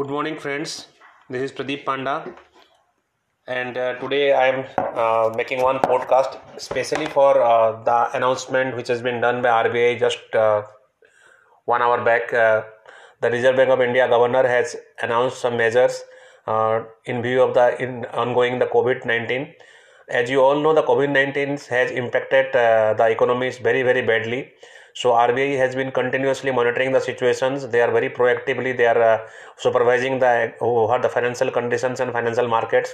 Good morning, friends. This is Pradeep Panda, and uh, today I am uh, making one podcast specially for uh, the announcement which has been done by RBI just uh, one hour back. Uh, the Reserve Bank of India governor has announced some measures uh, in view of the in ongoing the COVID nineteen. As you all know, the COVID nineteen has impacted the economies very very badly so RBI has been continuously monitoring the situations. They are very proactively. They are uh, supervising the what the financial conditions and financial markets.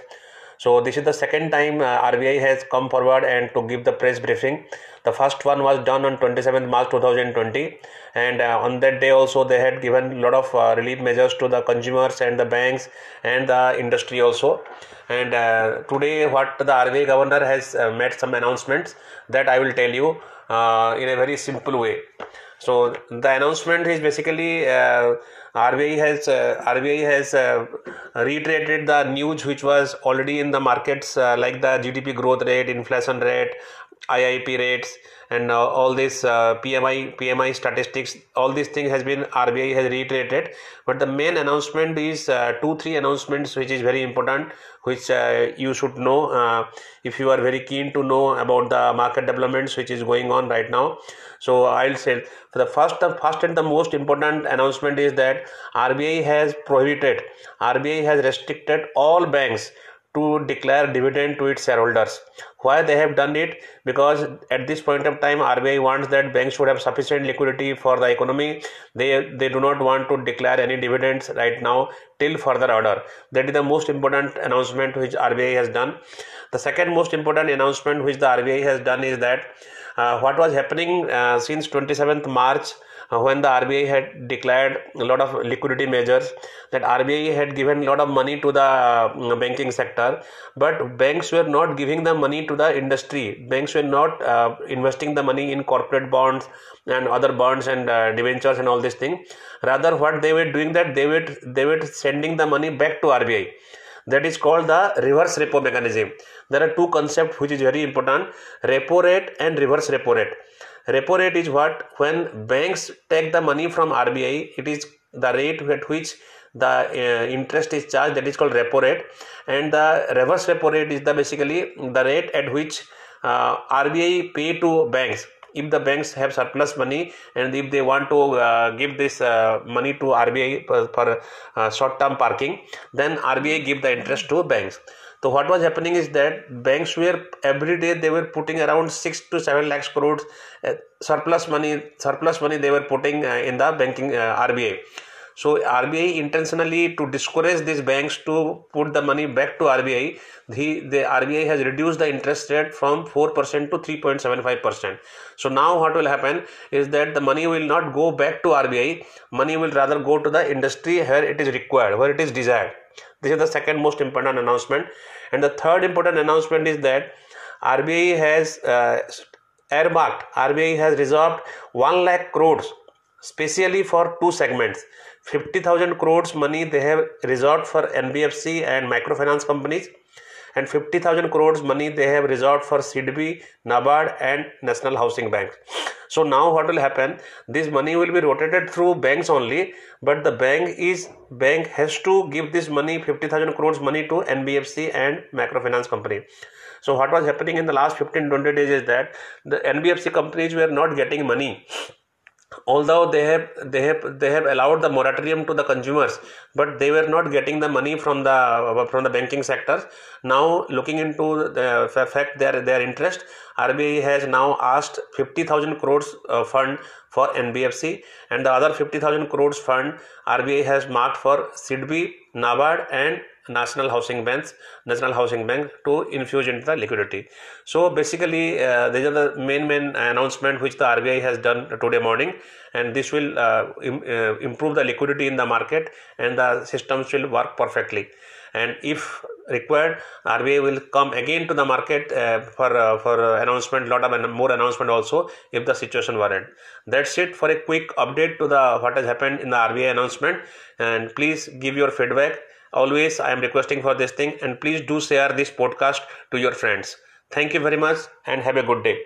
So this is the second time uh, RBI has come forward and to give the press briefing. The first one was done on 27th March 2020, and uh, on that day also they had given a lot of uh, relief measures to the consumers and the banks and the industry also. And uh, today, what the RBI governor has uh, made some announcements that I will tell you uh, in a very simple way. So the announcement is basically RBI has uh, RBI has uh, reiterated the news which was already in the markets uh, like the GDP growth rate, inflation rate, IIP rates, and uh, all this uh, PMI PMI statistics. All these things has been RBI has reiterated, but the main announcement is uh, two three announcements which is very important, which uh, you should know uh, if you are very keen to know about the market developments which is going on right now. So I'll say for the first the first and the most important announcement is that RBI has prohibited RBI has restricted all banks to declare dividend to its shareholders. Why they have done it? Because at this point of time, RBI wants that banks should have sufficient liquidity for the economy. They they do not want to declare any dividends right now till further order. That is the most important announcement which RBI has done. The second most important announcement which the RBI has done is that what was happening uh, since 27th March uh, when the RBI had declared a lot of liquidity measures, that RBI had given a lot of money to the uh, banking sector, but banks were not giving the money to the industry. Banks were not uh, investing the money in corporate bonds and other bonds and uh, debentures and all this thing. Rather, what they were doing that they were they were sending the money back to RBI that is called the reverse repo mechanism. There are two concepts which is very important repo rate and reverse repo rate. Repo rate is what? When banks take the money from rbi it is the rate at which the uh, interest is charged that is called repo rate. And the reverse repo rate is the basically the rate at which uh, rbi pay to banks if the banks have surplus money and if they want to uh, give this uh, money to RBI for, for uh, short term parking, then RBI give the interest to banks. So what was happening is that banks were every day they were putting around six to seven lakhs crores uh, surplus money surplus money they were putting uh, in the banking uh, RBI so RBI intentionally to discourage these banks to put the money back to RBI, the, the RBI has reduced the interest rate from 4% to 3.75%. So now what will happen is that the money will not go back to RBI, money will rather go to the industry where it is required, where it is desired. This is the second most important announcement. And the third important announcement is that RBI has uh, earmarked, RBI has reserved 1 lakh crores specially for two segments 50000 crores money they have reserved for nbfc and microfinance companies and 50000 crores money they have reserved for sidbi nabard and national housing bank. So now what will happen? This money will be rotated through banks only but the bank is bank has to give this money 50000 crores money to nbfc and microfinance company. So what was happening in the last 15 20 days is that the nbfc companies were not getting money although they have they have they have allowed the moratorium to the consumers but they were not getting the money from the from the banking sector. Now looking into the fact their their interest rbi has now asked 50000 crores uh, fund for nbfc and the other 50000 crores fund rbi has marked for sidbi nabard and national housing banks national housing bank to infuse into the liquidity. So basically uh, these are the main main announcement which the rbi has done today morning and this will uh, Im- uh, improve the liquidity in the market and the systems will work perfectly and if required RBI will come again to the market uh, for uh, for uh, announcement lot of more announcement also if the situation warrant. That's it for a quick update to the what has happened in the RBI announcement. And please give your feedback. Always i am requesting for this thing. And please do share this podcast to your friends. Thank you very much and have a good day